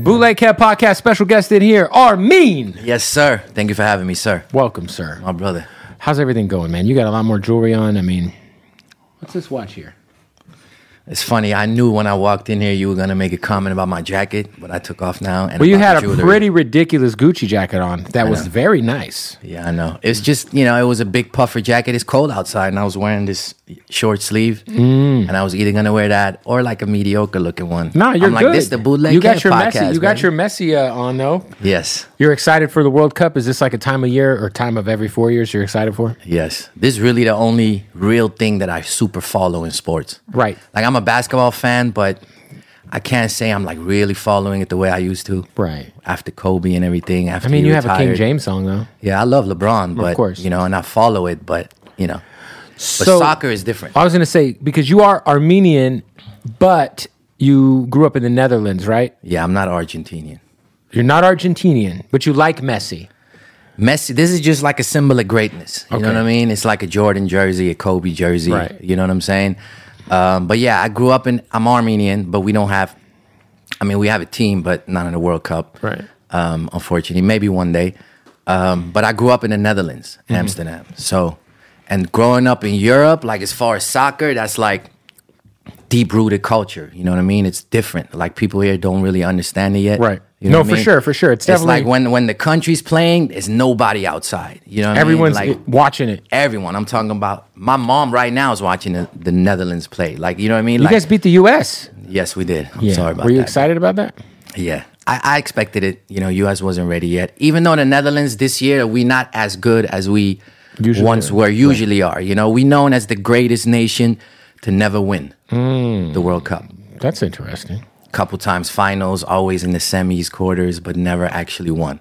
Bootleg Kev Podcast special guest in here, R-Mean. Yes, sir. Thank you for having me, sir. Welcome, sir. My brother. How's everything going, man? You got a lot more jewelry on. I mean, what's this watch here? It's funny. I knew when I walked in here you were gonna make a comment about my jacket, but I took off now. And Well, you had a pretty ridiculous Gucci jacket on. That was very nice. Yeah, I know. It's just you know, it was a big puffer jacket. It's cold outside, and I was wearing this short sleeve, and I was either gonna wear that or like a mediocre looking one. Mm. No, you're I'm like good. this, the bootleg. You got your podcast, Messi. You got man. your Messi uh, on though. Yes, You're excited for the World Cup. Is this like a time of year or time of every four years you're excited for? yes. This is really the only real thing that I super follow in sports. Right. Like I'm a basketball fan, but I can't say I'm like really following it the way I used to. Right. After Kobe and everything. After I mean, you have a King. James song though. Yeah, I love LeBron, but of course. you know, and I follow it, but you know, but soccer is different. I was going to say because you are Armenian, but you grew up in the Netherlands, right? Yeah, I'm not Argentinian. You're not Argentinian, but you like Messi. Messi, this is just like a symbol of greatness. You know what I mean? It's like a Jordan jersey, a Kobe jersey. Right. You know what I'm saying? Um, but yeah, I grew up in. I'm Armenian, but we don't have. I mean, we have a team, but not in the World Cup. Right. Um, unfortunately, maybe one day. Um, but I grew up in the Netherlands, Mm-hmm. Amsterdam. So, and growing up in Europe, like as far as soccer, that's like deep rooted culture. You know what I mean? It's different. Like people here don't really understand it yet. Right. You know No, I for mean? sure, for sure. It's It's like when when the country's playing, there's nobody outside. You know Everyone's I mean? Like watching it. everyone. I'm talking about my mom right now is watching the, the Netherlands play. Like you know what I mean? You Like guys beat the U.S. yes, we did. I'm Yeah. sorry about Were you that. excited about that? Yeah. I, I expected it. You know, U.S. wasn't ready yet. Even though the Netherlands this year we not as good as we Usually once are. were, usually are. You know, we known as the greatest nation to never win Hmm. the World Cup. That's interesting. Couple times finals, always in the semis, quarters, but never actually won.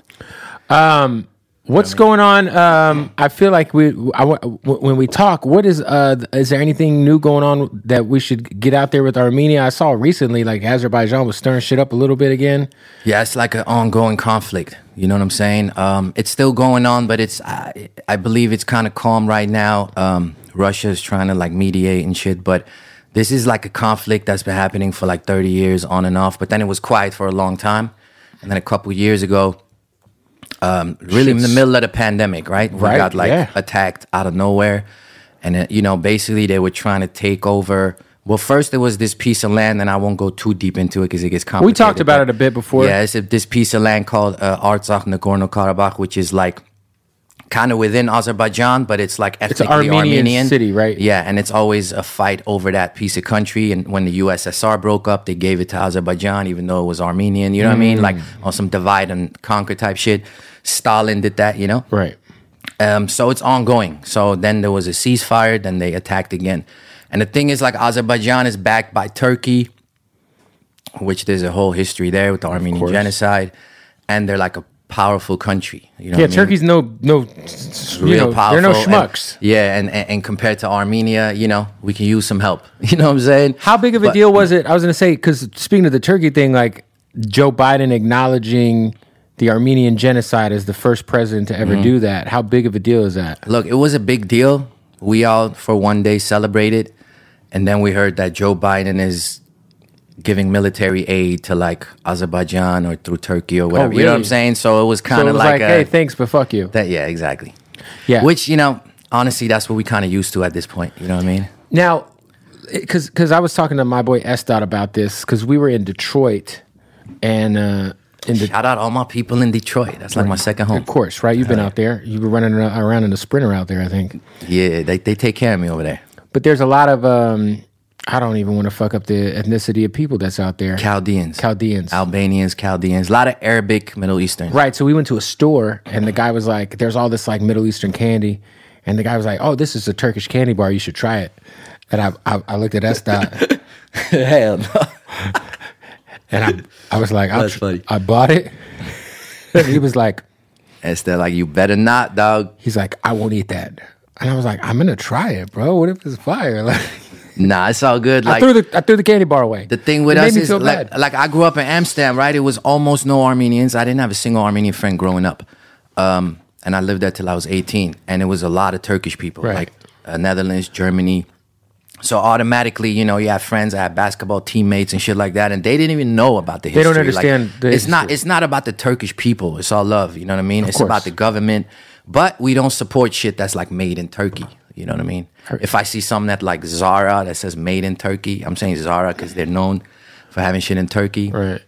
What's going on? Um, I feel like we, I, when we talk, what is, uh, is there anything new going on that we should get out there with Armenia? I saw recently, like Azerbaijan was stirring shit up a little bit again. Yeah, it's like an ongoing conflict. You know what I'm saying? Um, it's still going on, but it's I, I believe it's kind of calm right now. Um, Russia is trying to like mediate and shit, but this is like a conflict that's been happening for like 30 years on and off. But then it was quiet for a long time, and then a couple years ago, um, really in the middle of the pandemic, right? We Right, got like yeah. attacked out of nowhere, and uh, you know basically they were trying to take over. Well, first there was this piece of land, and I won't go too deep into it because it gets complicated. We talked about it a bit before. Yeah, it's a, this piece of land called uh, Artsakh Nagorno Karabakh, which is like kind of within Azerbaijan, but it's like ethnically Armenian Armenian city, right? Yeah, and it's always a fight over that piece of country. And when the USSR broke up, they gave it to Azerbaijan, even though it was Armenian. You know what I Mm. mean? Like on some divide and conquer type shit. Stalin did that, you know. Right. Um, so it's ongoing. So then there was a ceasefire, then they attacked again. And the thing is, like, Azerbaijan is backed by Turkey, which there's a whole history there with the Armenian genocide. And they're like a powerful country. You know, Yeah, I mean? Turkey's no no you real know, powerful. They're no and- schmucks. yeah, and, and and compared to Armenia, you know, we can use some help. You know what I'm saying? How big of a But- deal was it? I was going to say because speaking of the Turkey thing, like Joe Biden acknowledging the Armenian genocide as the first president to Mm-hmm. ever do that. How big of a deal is that? Look, it was a big deal. We all for one day celebrated, and then we heard that Joe Biden is giving military aid to like Azerbaijan or through Turkey or whatever. You know what I'm Oh, saying? So it was kind of was like, like, a, hey, thanks, but fuck you. that. Yeah, exactly. Yeah. Which you know, honestly, that's what we kind of used to at this point. You know what I mean? Now, because because I was talking to my boy Estot about this because we were in Detroit, and uh, in Shout out all my people in Detroit. That's like my second home. of course, right? You've been out there. You were running around in a sprinter out there, I think. Yeah, they they take care of me over there. But there's a lot of um, I don't even want to fuck up the ethnicity of people that's out there. Chaldeans, Chaldeans. Albanians, Chaldeans, a lot of Arabic, Middle Eastern. Right. So we went to a store and the guy was like, there's all this like Middle Eastern candy. And the guy was like, oh, this is a Turkish candy bar. You should try it. And I, I, I looked at Estot Hell no. and I, I was like, That's tr- funny. I bought it. and he was like, still like you better not, dog. he's like, I won't eat that. And I was like, I'm going to try it, bro. What if it's fire? Like, Nah, it's all good. I, Like threw the, I threw the candy bar away. the thing with It us me is like, like I grew up in Amsterdam, right? It was almost no Armenians. I didn't have a single Armenian friend growing up, um, and I lived there till I was 18. And it was a lot of Turkish people, Right. like uh, Netherlands, Germany. So automatically, you know, you have friends, I had basketball teammates and shit like that, and they didn't even know about the history. They don't Like, understand the it's not. It's not about the Turkish people. It's all love. You know what I mean? it's course. about the government, but we don't support shit that's like made in Turkey. You know what I mean? If I see something that like Zara that says made in Turkey, I'm saying Zara because they're known for having shit in Turkey. right.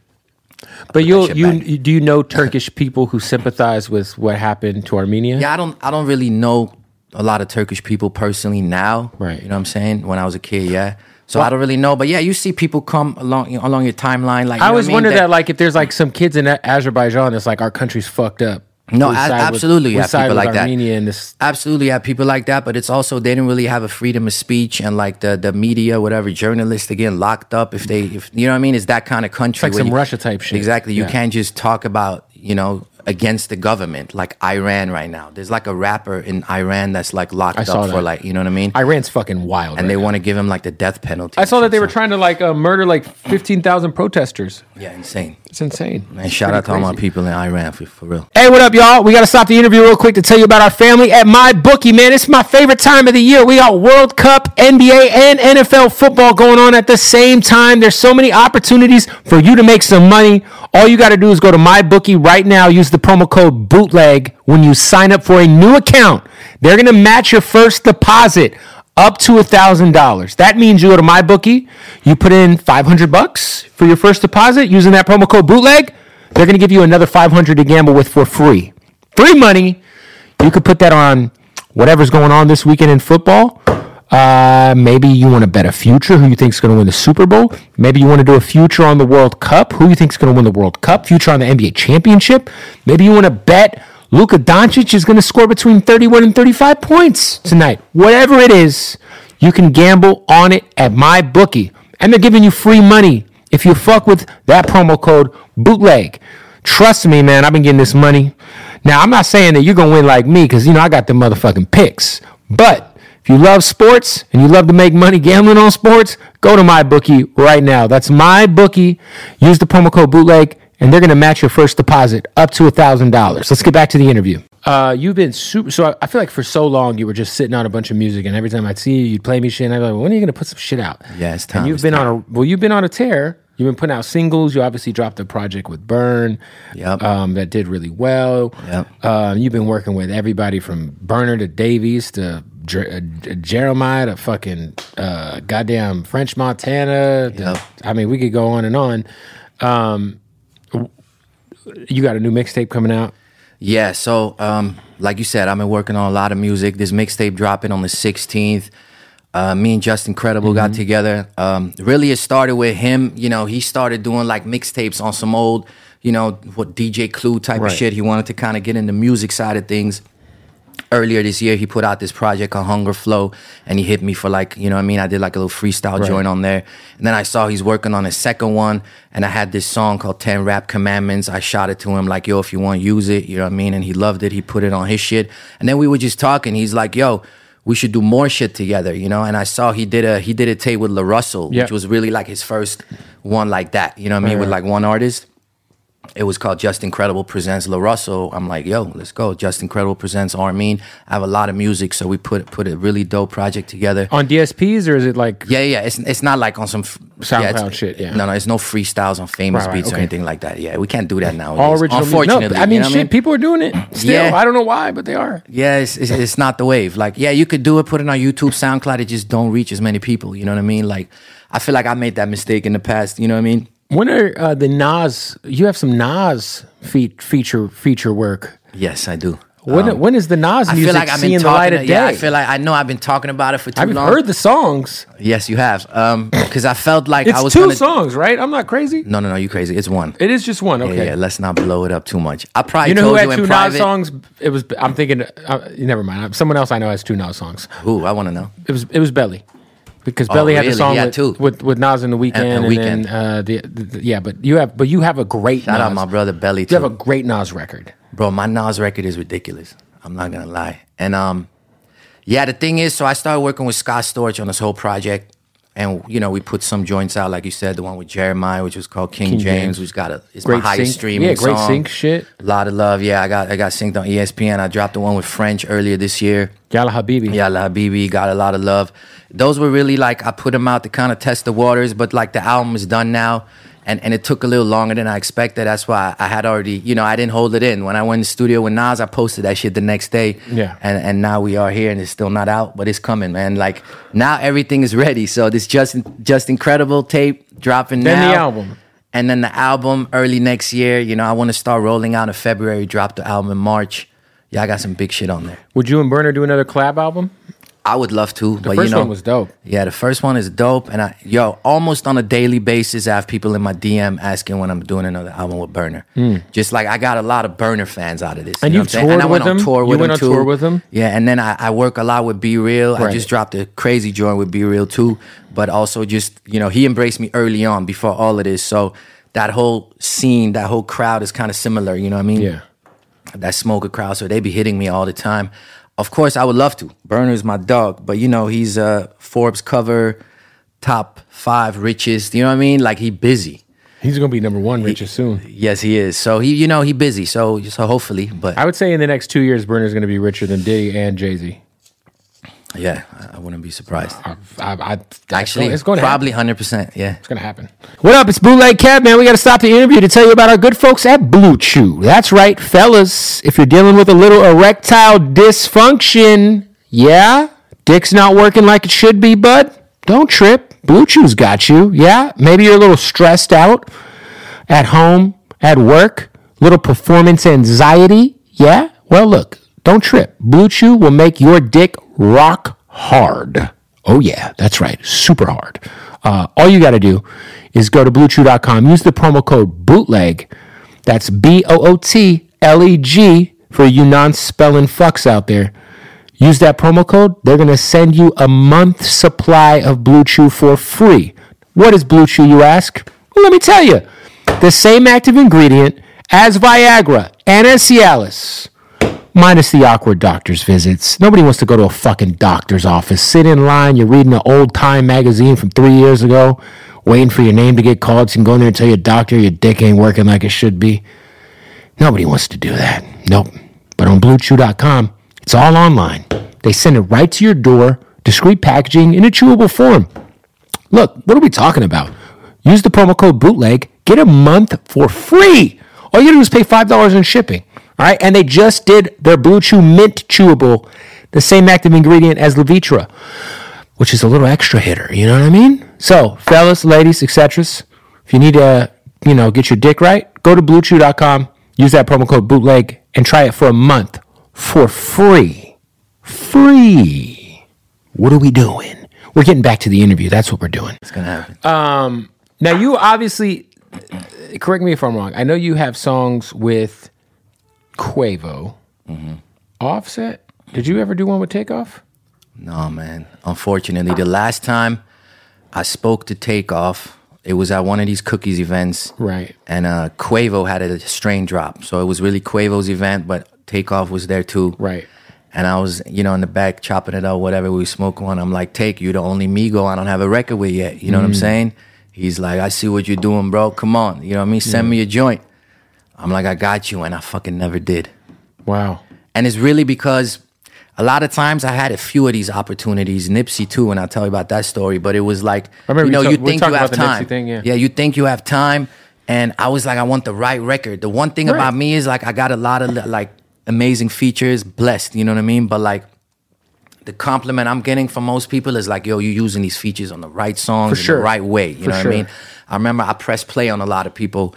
But you'll, you, do you know Turkish people who sympathize with what happened to Armenia? Yeah, I don't. I don't really know a lot of Turkish people personally now. Right. You know what I'm saying? When I was a kid, yeah. So I don't really know, but yeah, you see people come along you know, along your timeline. Like you I always what mean? wonder that, like, if there's like some kids in Azerbaijan that's like, our country's fucked up. No, a- with- absolutely, we yeah, people like that. Armenia and this. Absolutely, yeah, people like that, but it's also they didn't really have a freedom of speech and like the the media, whatever, journalists again locked up if they, if you know what I mean, it's that kind of country. like some you- Russia type shit. Exactly, you Yeah. can't just talk about you know against the government like Iran right now. There's like a rapper in Iran that's like locked up for that. like you know what I mean, Iran's fucking wild. and right they want to give him like the death penalty. I saw that they were trying to like uh, murder like fifteen thousand protesters. Yeah, insane. It's insane. And shout out to all my people in Iran for, for real. Hey, what up, y'all? We got to stop the interview real quick to tell you about our family at MyBookie, man. It's my favorite time of the year. We got World Cup, NBA, and NFL football going on at the same time. There's so many opportunities for you to make some money. All you got to do is go to MyBookie right now. Use the promo code BOOTLEG when you sign up for a new account. They're going to match your first deposit up to a thousand dollars. That means you go to MyBookie, you put in five hundred bucks for your first deposit using that promo code bootleg. They're going to give you another five hundred to gamble with for free. Free money. You could put that on whatever's going on this weekend in football. Uh, maybe you want to bet a future who you think is going to win the Super Bowl. Maybe you want to do a future on the World Cup. Who you think is going to win the World Cup? Future on the NBA championship. Maybe you want to bet Luka Doncic is going to score between 31 and 35 points tonight. Whatever it is, you can gamble on it at MyBookie, and they're giving you free money if you fuck with that promo code bootleg. Trust me, man. I've been getting this money. Now, I'm not saying that you're going to win like me because, you know, I got the motherfucking picks. But if you love sports and you love to make money gambling on sports, go to MyBookie right now. That's MyBookie. Use the promo code bootleg, and they're going to match your first deposit up to a $1,000. Let's get back to the interview. Uh, you've been super. So I, I feel like for so long you were just sitting on a bunch of music, and every time I'd see you, you'd play me shit. And I'd be like, "When are you gonna put some shit out?" Yeah, it's time, And you've it's been on a well. You've been on a tear. You've been putting out singles. You obviously dropped a project with Berner. Yep. Um, that did really well. Yep. Um, you've been working with everybody from Berner to Davies to Jer- uh, Jeremiah to fucking uh, goddamn French Montana. to- Yep. I mean, we could go on and on. Um, you got a new mixtape coming out. Yeah, so um, like you said, I've been working on a lot of music. This mixtape dropping on the 16th. Uh, me and Justin Credible got together. Um, really, it started with him. You know, he started doing like mixtapes on some old, you know, what DJ Clue type Right. of shit. He wanted to kind of get in the music side of things. Earlier this year he put out this project called Hunger Flow and he hit me for like, you know what I mean? I did like a little freestyle joint on there. And then I saw he's working on his second one and I had this song called 10 Rap Commandments. I shot it to him like, yo, if you want, to use it. You know what I mean? And he loved it. He put it on his shit. And then we were just talking. He's like, yo, we should do more shit together, you know. And I saw he did a he did a tape with LaRussell, Yeah. which was really like his first one like that. You know what I mean? With like one artist. It was called Justin Credible Presents LaRussell. I'm like, yo, let's go. Justin Credible Presents R-Mean. I have a lot of music, so we put put a really dope project together. On DSPs or is it like Yeah, yeah. It's it's not like on some f- SoundCloud it's- shit, yeah. No, no. It's no freestyles on famous Right, right, beats or anything like that. Yeah, we can't do that now. all original? Unfortunately, no, I you mean, know what shit, people are doing it still. Yeah. I don't know why, but they are. Yeah, it's, it's, it's not the wave. Like, yeah, you could do it, put it on YouTube, SoundCloud. It just don't reach as many people. You know what I mean? Like, I feel like I made that mistake in the past. You know what I mean? When are uh, the Nas? You have some Nas fe- feature feature work. Yes, I do. When Um, when is the Nas I music feel like I've seeing the light of day? Yeah, I feel like I know I've been talking about it for too long. I've heard the songs. Yes, you have. Um, because I felt like It's I was two gonna, songs, right? I'm not crazy. No, no, no. You crazy? It's one. It is just one. Okay. Yeah, yeah. Let's not blow it up too much. I probably You know who had two Nas private. songs? It was. I'm thinking. Uh, never mind. Someone else I know has two Nas songs. Who? I want to know. It was. It was Belly. Because Belly had the Oh, song had with, two. with with Nas in the Weeknd, And- and, and then uh, the, the, the- yeah. But you have but you have a great Shout Nas. out my brother Belly You too. have a great Nas record. bro my nas record is ridiculous i'm not gonna lie and um yeah the thing is so i started working with scott storch on this whole project and you know we put some joints out like you said the one with jeremiah which was called king, King james, James. which got a it's Great my highest sync. streaming Yeah, great song. sync shit. a lot of love yeah i got i got synced on espn i dropped the one with french earlier this year Yalla Habibi. yeah, La Habibi got a lot of love. Those were really like I put them out to kind of test the waters, but like the album is done now, and and it took a little longer than I expected. That's why I had already, you know, I didn't hold it in. When I went in the studio with Nas, I posted that shit the next day. Yeah. and and now we are here, and it's still not out, but it's coming, man. Like now everything is ready. So this just Justin Credible tape dropping now. Then now. the album. And then the album early next year. You know, I want to start rolling out in February. Drop the album in March. Yeah, I got some big shit on there. Would you and Berner do another collab album? I would love to, The but first you know, one was dope. Yeah, the first one is dope, and I yo almost on a daily basis, I have people in my DM asking when I'm doing another album with Berner. Hmm. Just like I got a lot of Berner fans out of this. And you know I'm and I went with on tour You with went him on too. tour with him? Yeah, and then I, I work a lot with B-Real. I just dropped a crazy joint with B-Real too, but also just you know he embraced me early on before all of this, so that whole scene, that whole crowd is kind of similar. You know what I mean? Yeah. that smoker crowd, so they be hitting me all the time. Of course, I would love to. Berner's my dog, but you know he's a Forbes cover, top five richest. You know what I mean? Like he busy. He's gonna be number one richest soon. Yes, he is. So he, you know, he busy. So so hopefully, but I would say in the next two years, Berner's gonna be richer than Diddy and Jay Z. yeah, I- I wouldn't be surprised. I, I, Actually, it's going to probably hundred percent. Yeah. It's gonna happen. What up? It's Bootleg Kev, man. We got to stop the interview to tell you about our good folks at BlueChew. That's right, fellas. If you're dealing with a little erectile dysfunction, yeah, dick's not working like it should be, bud. Don't trip. BlueChew's got you. Yeah, maybe you're a little stressed out at home, at work, little performance anxiety. Yeah. Well, look, don't trip. Blue Chew will make your dick rock hard. Oh, yeah, that's right. Super hard. Uh, all you got to do is go to bluechew.com, use the promo code bootleg. That's B O O T L E G for you non spelling fucks out there. Use that promo code. They're going to send you a month supply of BlueChew for free. What is BlueChew, you ask? Well, let me tell you. The same active ingredient as Viagra and as Cialis minus the awkward doctor's visits. Nobody wants to go to a fucking doctor's office, sit in line, you're reading an old time magazine from three years ago, waiting for your name to get called, so you can go in there and tell your doctor your dick ain't working like it should be. Nobody wants to do that. Nope. But on BlueChew.com, it's all online. They send it right to your door, discreet packaging in a chewable form. Look, what are we talking about? Use the promo code bootleg, get a month for free. All you gotta do is pay $5 in shipping. All right, and they just did their BlueChew Mint Chewable, the same active ingredient as Levitra, which is a little extra hitter. You know what I mean? So, fellas, ladies, etc. If you need to, you know, get your dick right, go to BlueChew.com, use that promo code bootleg, and try it for a month for free. Free. What are we doing? We're getting back to the interview. That's what we're doing. It's gonna happen. Um, now you obviously correct me if I'm wrong. I know you have songs with Quavo, Offset, Did you ever do one with Takeoff? No, man. Unfortunately, the last time I spoke to Takeoff, it was at one of these cookies events. Right. And uh, Quavo had a strain drop. So it was really Quavo's event, but Takeoff was there too. Right. And I was, you know, in the back chopping it up, whatever. We smoke one. I'm like, Take, you the only Migo I don't have a record with yet. You know what I'm saying? He's like, I see what you're doing, bro. Come on. You know what I mean? Send me a joint. I'm like, I got you. And I fucking never did. Wow. And it's really because a lot of times I had a few of these opportunities, Nipsey too, and I'll tell you about that story. But it was like, I remember you know, you we think you have about the Nipsey time. thing, yeah. you think you have time. And I was like, I want the right record. The one thing Right. about me is like, I got a lot of like amazing features, blessed, you know what I mean? But like, the compliment I'm getting from most people is like, yo, you're using these features on the right songs, sure. the right way. You For know what sure. I mean? I remember I pressed play on a lot of people,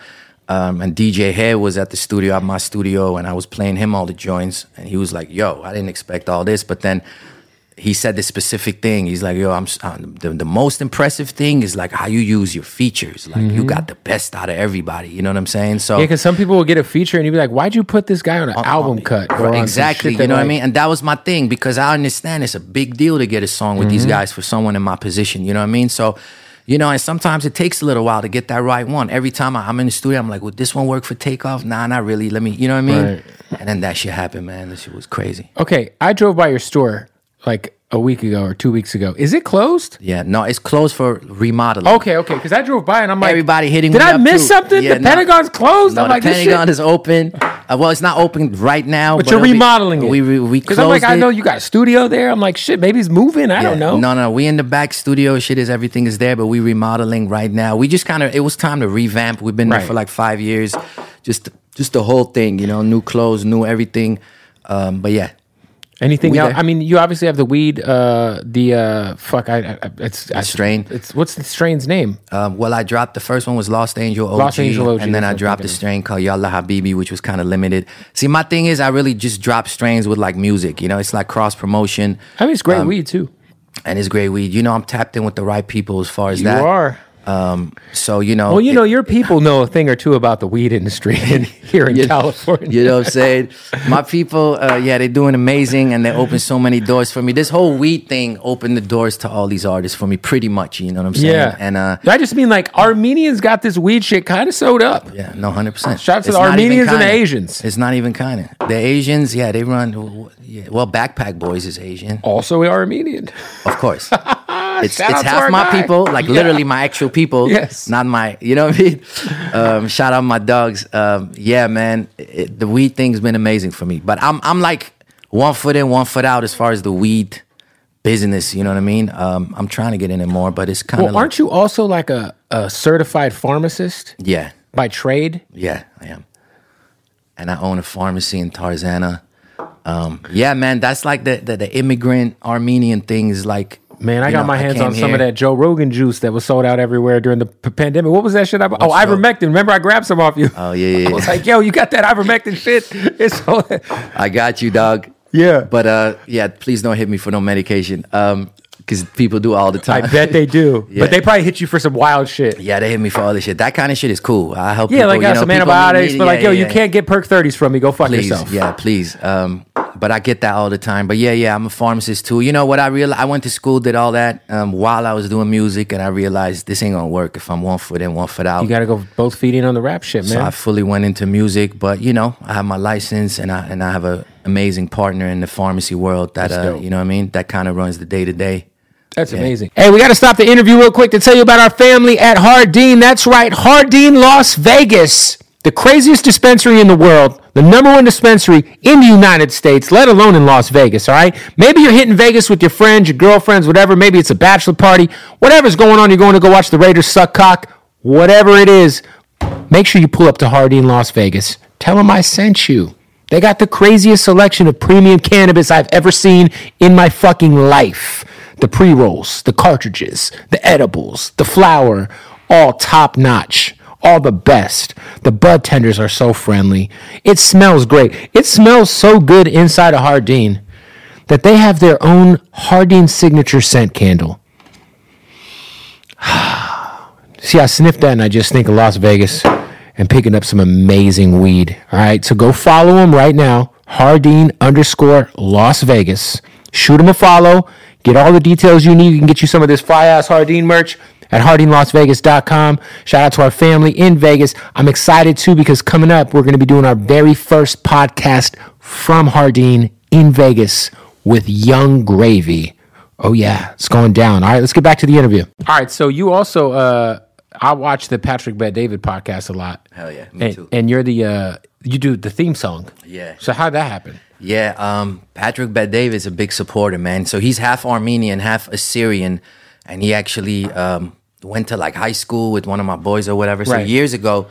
um, and DJ Hair was at the studio, at my studio, and I was playing him all the joints, and he was like, "Yo, I didn't expect all this," but then he said this specific thing. He's like, "Yo, I'm uh, the, the most impressive thing is like how you use your features. Like you got the best out of everybody. You know what I'm saying?" So Mm-hmm. Yeah, because some people will get a feature and you'd be like, why'd you put this guy on an album cut? on some Uh, Exactly. You know what I mean? And that was my thing because I understand it's a big deal to get a song with Mm-hmm. these guys for someone in my position. You know what I mean? So, you know, and sometimes it takes a little while to get that right one. Every time I- I'm in the studio, I'm like, would this one work for takeoff? Nah, not really. Let me, you know what I mean? Right. And then that shit happened, man. This shit was crazy. Okay, I drove by your store like a week ago or two weeks ago. Is it closed? Yeah, no, it's closed for remodeling. Okay, okay, because I drove by and I'm like, Everybody hitting Did I miss too. something? Yeah, the no. Pentagon's closed. No, I'm the like, Pentagon is open. Uh, well, it's not open right now, But you're it'll be- remodeling it. We we, Because I'm like, closed I know you got a studio there. I'm like, shit, maybe it's moving. I don't know. No, no, we in the back studio. Shit is everything is there, but we remodeling right now. We just kind of it was time to revamp. We've been there for like five years, just just the whole thing, you know, new clothes, new everything. Um, but yeah, Anything We else? there. I mean, you obviously have the weed. Uh, the uh, fuck, I, I it's I, strain. It's what's the strain's name? um, well, I dropped the first one was Lost Angel OG, Lost Angel OG, and then I dropped a strain called Yalla Habibi, which was kind of limited. See, my thing is I really just drop strains with like music. You know, it's like cross promotion, I mean, it's great Um, weed too. and it's great weed. You know, I'm tapped in with the right people as far as You that. You are. So you know, Well, you it- know, your people know a thing or two about the weed industry in, here in You- California. You know what I'm saying? My people, uh, yeah, they're doing amazing and they open so many doors for me. This whole weed thing opened the doors to all these artists for me, pretty much. You know what I'm saying? Yeah. And uh, I just mean like Armenians got this weed shit kind of sewed up. yeah, no, hundred percent. Shout out to the Armenians and the Asians. It's not even kind of the Asians. Yeah, they run. Yeah, well, Backpack Boys is Asian, Also Armenian. of course. it's it's half my guy. people, like Yeah. literally my actual people. Yes. not my. You know what I mean? Um, shout out my dogs. Um, yeah, man, it, the weed thing's been amazing for me. But I'm I'm like one foot in, one foot out as far as the weed business. You know what I mean? Um, I'm trying to get in it more, but it's kind of Well, like, aren't you also like a, a certified pharmacist yeah, by trade? yeah, I am. And I own a pharmacy in Tarzana. Um, yeah, man, that's like the, the the immigrant Armenian thing is like. Man, I you got know, my hands on some of that Joe Rogan juice that was sold out everywhere during the p- pandemic. What was that shit? I, oh, ivermectin. Remember, I grabbed some off you. Oh yeah, yeah, I was yeah. like, yo, you got that ivermectin shit? It's so. I got you, dog. Yeah. But uh, yeah, please don't hit me for no medication. Um, because people do all the time. I bet they do. Yeah. But they probably hit you for some wild shit. yeah, they hit me for all this shit. That kind of shit is cool. I help. Yeah, people, like you got know, some antibiotics, but like, yo, yeah, you yeah. can't get perk 30s from me. Go fuck please, yourself. yeah, please. Um, but I get that all the time. But yeah, yeah, I'm a pharmacist too. You know what I realized? I went to school, did all that um, while I was doing music, and I realized this ain't gonna work if I'm one foot in, one foot out. You got to go both feet in on the rap shit, man. So I fully went into music, but you know, I have my license and I and I have a amazing partner in the pharmacy world that uh, you know what I mean. That kind of runs the day to day. That's Yeah. amazing. Hey, we got to stop the interview real quick to tell you about our family at Jardin. That's right, Jardin Las Vegas, the craziest dispensary in the world, the number one dispensary in the United States, let alone in Las Vegas, all right? Maybe you're hitting Vegas with your friends, your girlfriends, whatever. Maybe it's a bachelor party. Whatever's going on, you're going to go watch the Raiders suck cock. Whatever it is, make sure you pull up to Jardin Las Vegas. Tell them I sent you. They got the craziest selection of premium cannabis I've ever seen in my fucking life. The pre rolls, the cartridges, the edibles, the flour, all top notch, all the best. The bud tenders are so friendly. It smells great. It smells so good inside a Jardin that they have their own Jardin signature scent candle. See, I sniffed that and I just think of Las Vegas and picking up some amazing weed. All right, so go follow them right now Jardin underscore Las Vegas. Shoot him a follow. Get all the details you need. We can get you some of this fly ass Jardin merch at JardinLasVegas.com. Shout out to our family in Vegas. I'm excited too because coming up, we're going to be doing our very first podcast from Jardin in Vegas with Yung Gravy. Oh, yeah, it's going down. All right, let's get back to the interview. All right, so you also, uh, I watch the Patrick Bet David podcast a lot. Hell yeah, me and, too. And you're the, uh, you do the theme song. Yeah. So how'd that happen? Yeah, um, Patrick Bet David is a big supporter, man. So he's half Armenian, half Assyrian, and he actually um, went to like high school with one of my boys or whatever. So Right. years ago,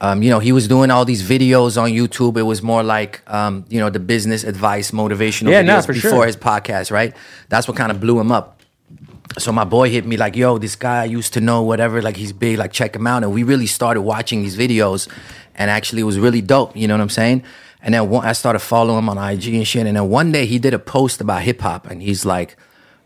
um, you know, he was doing all these videos on YouTube. It was more like, um, you know, the business advice, motivational Yeah, videos no, for before sure. his podcast, right? That's what kind of blew him up. So my boy hit me like, "Yo, this guy I used to know, whatever. Like he's big. Like check him out." And we really started watching these videos, and actually it was really dope. You know what I'm saying? And then one, I started following him on IG and shit. And then one day he did a post about hip hop, and he's like,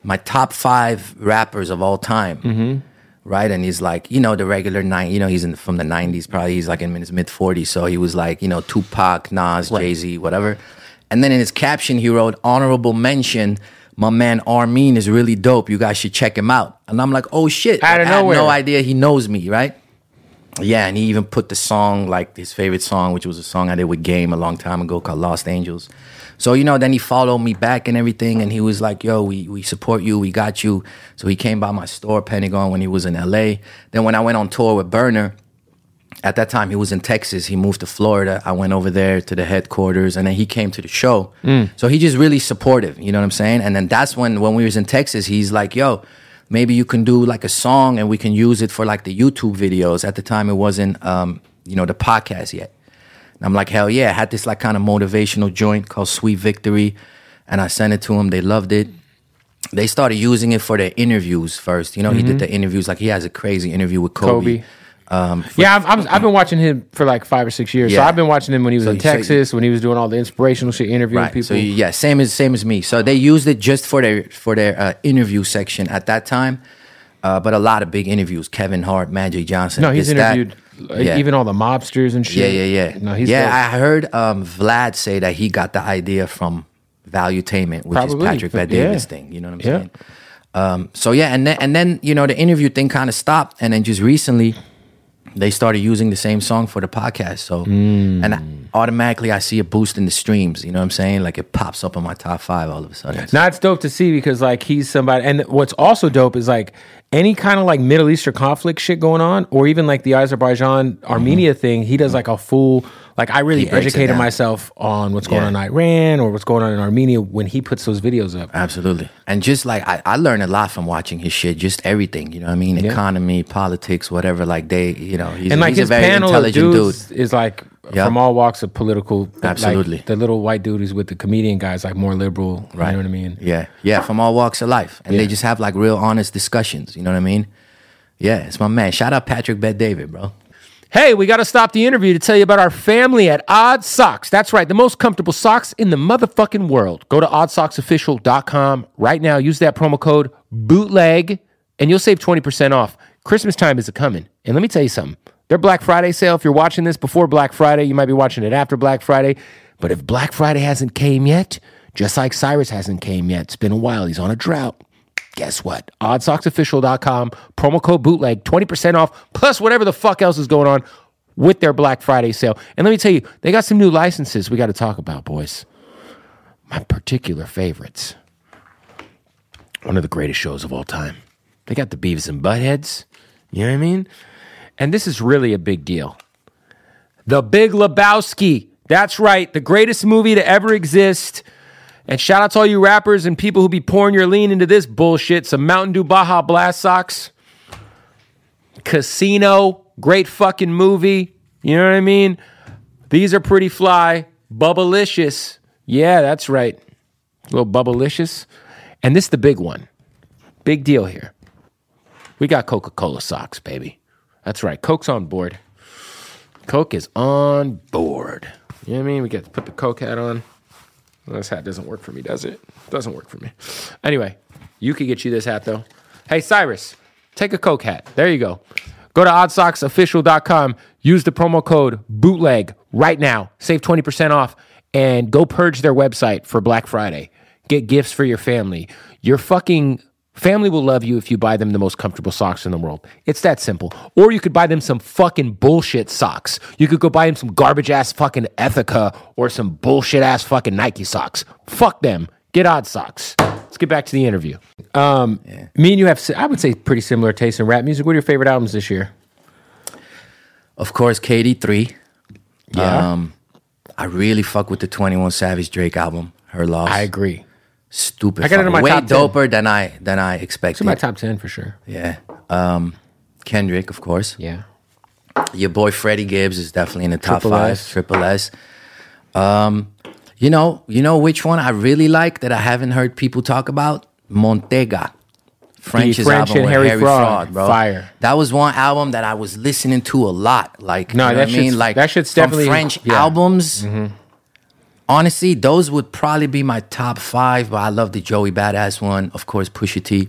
"My top five rappers of all time." Mm-hmm. Right, and he's like, you know, the regular nine, you know, he's in from the '90s, probably he's like in his mid 40s, so he was like, you know, Tupac, Nas, Jay Z, whatever. And then in his caption, he wrote, "Honorable mention, my man R-Mean is really dope. You guys should check him out." And I'm like, "Oh shit!" Out of I had no idea he knows me, right? Yeah, and he even put the song, like his favorite song, which was a song I did with Game a long time ago called Lost Angels. So, you know, then he followed me back and everything, and he was like, yo, we, we support you, we got you. So he came by my store, Pentagon, when he was in LA. Then when I went on tour with Berner, at that time he was in Texas. He moved to Florida. I went over there to the headquarters, and then he came to the show. So he just really supportive. You know what I'm saying? And then that's when when we was in Texas, he's like, "Yo, maybe you can do like a song, and we can use it for like the YouTube videos." At the time, it wasn't um, you know the podcast yet. And I'm like, hell yeah! I had this like kind of motivational joint called Sweet Victory, and I sent it to him. They loved it. They started using it for their interviews first. You know, he did the interviews. Like he has a crazy interview with Kobe. Kobe. yeah, I've, I've, I've been watching him for like five or six years. So Yeah. I've been watching him when he was So in you- so you- Texas, when he was doing all the inspirational shit, interviewing people. So yeah, same as same as me. So they used it just for their for their uh, interview section at that time. Uh, but a lot of big interviews: Kevin Hart, Magic Johnson. no, he's this, interviewed uh, Yeah. even all the mobsters and shit. yeah, yeah. yeah. No, he's yeah. dope. I heard um, Vlad say that he got the idea from Valuetainment, which Probably. is Patrick Bet Yeah. Davis thing. You know what I'm Yeah. saying? Um, so yeah, and then and then you know the interview thing kind of stopped, and then just recently they started using the same song for the podcast. So Mm. and I, automatically I see a boost in the streams. You know what I'm saying? Like it pops up on my top five all of a sudden. Now it's dope to see because like he's somebody, and what's also dope is like any kind of like Middle Eastern conflict shit going on, or even like the Azerbaijan Armenia thing. He does like a full like I really educated myself on what's going Yeah. on in Iran or what's going on in Armenia when he puts those videos up. Absolutely. And just like I, I learned a lot from watching his shit, just everything, you know what I mean? Economy, politics, whatever. Like they, you know, he's, and like he's his a very panel intelligent dude. is like Yeah. from all walks of political. like, Absolutely. the little white dude is with the comedian guys, like more liberal. right. You know what I mean? Yeah. Yeah. From all walks of life. And Yeah. they just have like real honest discussions. You know what I mean? Yeah. It's my man. Shout out Patrick Bet David, bro. Hey, we got to stop the interview to tell you about our family at ODDSOX. That's right, the most comfortable socks in the motherfucking world. Go to oddsoxofficial.com right now. Use that promo code bootleg and you'll save 20% off. Christmas time is a coming. And let me tell you something. Their Black Friday sale, if you're watching this before Black Friday, you might be watching it after Black Friday. But if Black Friday hasn't came yet, just like Cyrus hasn't came yet, it's been a while. He's on a drought guess what? Oddsoxofficial.com, promo code bootleg, 20% off, plus whatever the fuck else is going on with their Black Friday sale. And let me tell you, they got some new licenses we got to talk about, boys. My particular favorites. One of the greatest shows of all time. They got the Beavis and Buttheads. You know what I mean? And this is really a big deal. The Big Lebowski. That's right, the greatest movie to ever exist. And shout out to all you rappers and people who be pouring your lean into this bullshit. Some Mountain Dew Baja Blast socks. Casino, great fucking movie. You know what I mean? These are pretty fly. Bubblicious. Yeah, that's right. little Bubblicious. And this is the big one. Big deal here. We got Coca Cola socks, baby. That's right. Coke's on board. Coke is on board. You know what I mean? We get to put the Coke hat on. This hat doesn't work for me, does it? Doesn't work for me. Anyway, you could get you this hat though. Hey, Cyrus, take a Coke hat. There you go. Go to oddsoxofficial.com. Use the promo code bootleg right now. Save 20% off. and go purge their website for Black Friday. Get gifts for your family. Your fucking family will love you if you buy them the most comfortable socks in the world. It's that simple. Or you could buy them some fucking bullshit socks. You could go buy them some garbage ass fucking Ethika or some bullshit ass fucking Nike socks. Fuck them. Get ODDSOX. Let's get back to the interview. Um, Me and you have, I would say, pretty similar taste in rap music. What are your favorite albums this year? Of course, KD three. Yeah. Um, I really fuck with the Twenty One Savage Drake album. Her loss. I agree. Stupid. I got it in my way top 10. doper than I than I It's expected. in my top 10 for sure. Yeah. Um, Kendrick, of course. Yeah. Your boy Freddie Gibbs is definitely in the top Triple five. S. Triple S. Um, you know, you know which one I really like that I haven't heard people talk about? Montega. French's French album and with Harry Harry, Fraud. Fraud, bro. Fire. That was one album that I was listening to a lot. Like, No, you know that what I mean? Like that shit's from definitely- French yeah. Mm-hmm. Honestly, those would probably be my top five. But I love the Joey Badass one, of course. Pusha T.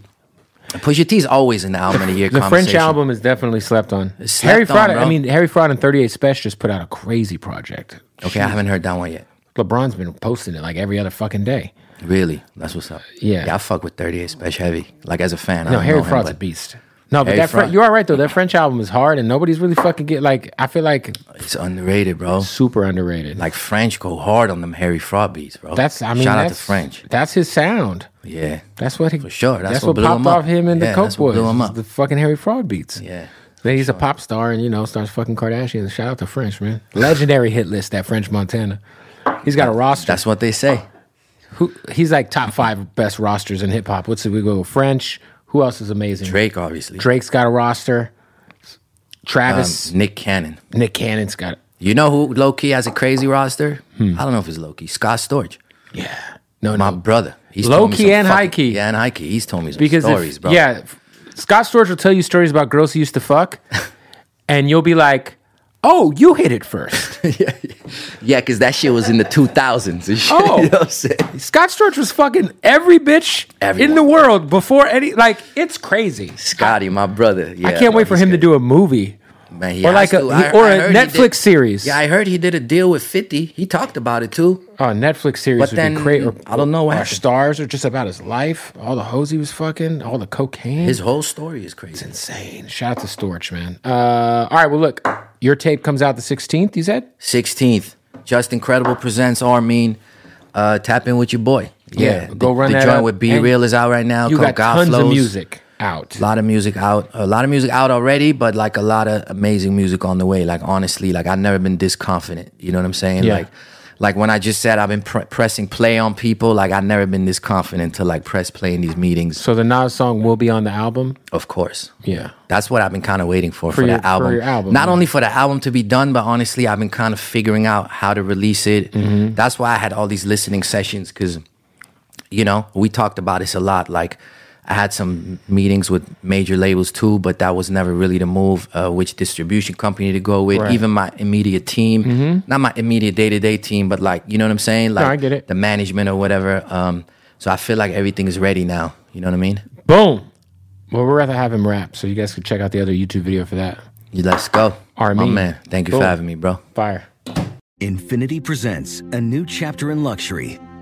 Pusha T is always in the album of the year. The French album is definitely slept on. Harry slept on, Fraud, I mean, Harry Fraud and 38 Spesh just put out a crazy project. Okay, I haven't heard that one yet. LeBron's been posting it like every other fucking day. Really? That's what's up. Yeah. Yeah, I fuck with 38 Spesh Heavy. Like as a fan. I No, don't Harry know him, Fraud's a beast. No, but Harry that Fraud- you are right though. That French album is hard, and nobody's really fucking get like. I feel like It's underrated, bro. super underrated. Like French go hard on them Harry Fraud beats, bro. that's I mean, shout out to that's, French. That's his sound. Yeah, That's what he, For sure. That's That's, what what, blew popped him up. off him and Yeah, the Coke Boys. blew him up. The fucking Harry Fraud beats. yeah. Then he's a pop star, and you know starts fucking Kardashians. Shout out to French man, legendary hit list that French Montana. He's got a roster. That's what they say. Who he's like top five best rosters in hip hop. What's it? We go French. Who else is amazing? Drake, obviously. Drake's got a roster. Um, Travis, Nick Cannon. Nick Cannon's got. You know who low key has a crazy roster? Hmm. I don't know if it's low key. Scott Storch. Yeah, no, My no, brother. He's Low key and fucking- high key. Yeah, and high key. He's told me some because stories, if, bro. yeah, Scott Storch will tell you stories about girls he used to fuck, and you'll be like, "Oh, you hit it first. Yeah, because that shit was in the 2000s shit. Oh. you know saying? Scott Storch was fucking every bitch in the world before any. Like, it's crazy. Scotty, my brother. Yeah, I can't wait for him to do a movie. Man, he Or like a- he- or a Netflix series. Yeah, I heard he did a deal with 50. He talked about it too. Oh, a Netflix series But would then, be great. Or, I don't know what stars or just about his life, all the hoes he was fucking, all the cocaine. His whole story is crazy. It's insane. Shout out to Storch, man. Uh, all right, well, look, your tape comes out the 16th, you said? 16th, Justin Credible presents R-Mean. Uh, tap in with your boy. Yeah, Yeah, go the, run the that joint up. with And Real is out right now. You got God tons of music out. A lot of music out. A lot of music out already, but like a lot of amazing music on the way. Like honestly, like I've never been this confident. You know what I'm saying? Yeah. Like, like when I just said I've been pre- pressing play on people. Like I've never been this confident to like press play in these meetings. So the Nas song will be on the album? Of course. Yeah. That's what I've been kind of waiting for for, your- that album. for album, Not yeah. only for the album to be done, but honestly, I've been kind of figuring out how to release it. Mm-hmm. That's why I had all these listening sessions because, you know, we talked about this a lot. Like, I had some meetings with major labels too, but that was never really the move. Uh, which distribution company to go with? Right. Mm-hmm. Even my immediate team, not my immediate day to day team, but like you know what I'm saying? Like I get it. the management or whatever. Um, so I feel like everything is ready now. You know what I mean? Boom. Well, we'd rather have him rap, so you guys could check out the other YouTube video for that. You let's go. R-Mean. My man. Thank you Boom. for having me, bro. Fire. Infiniti presents a new chapter in luxury,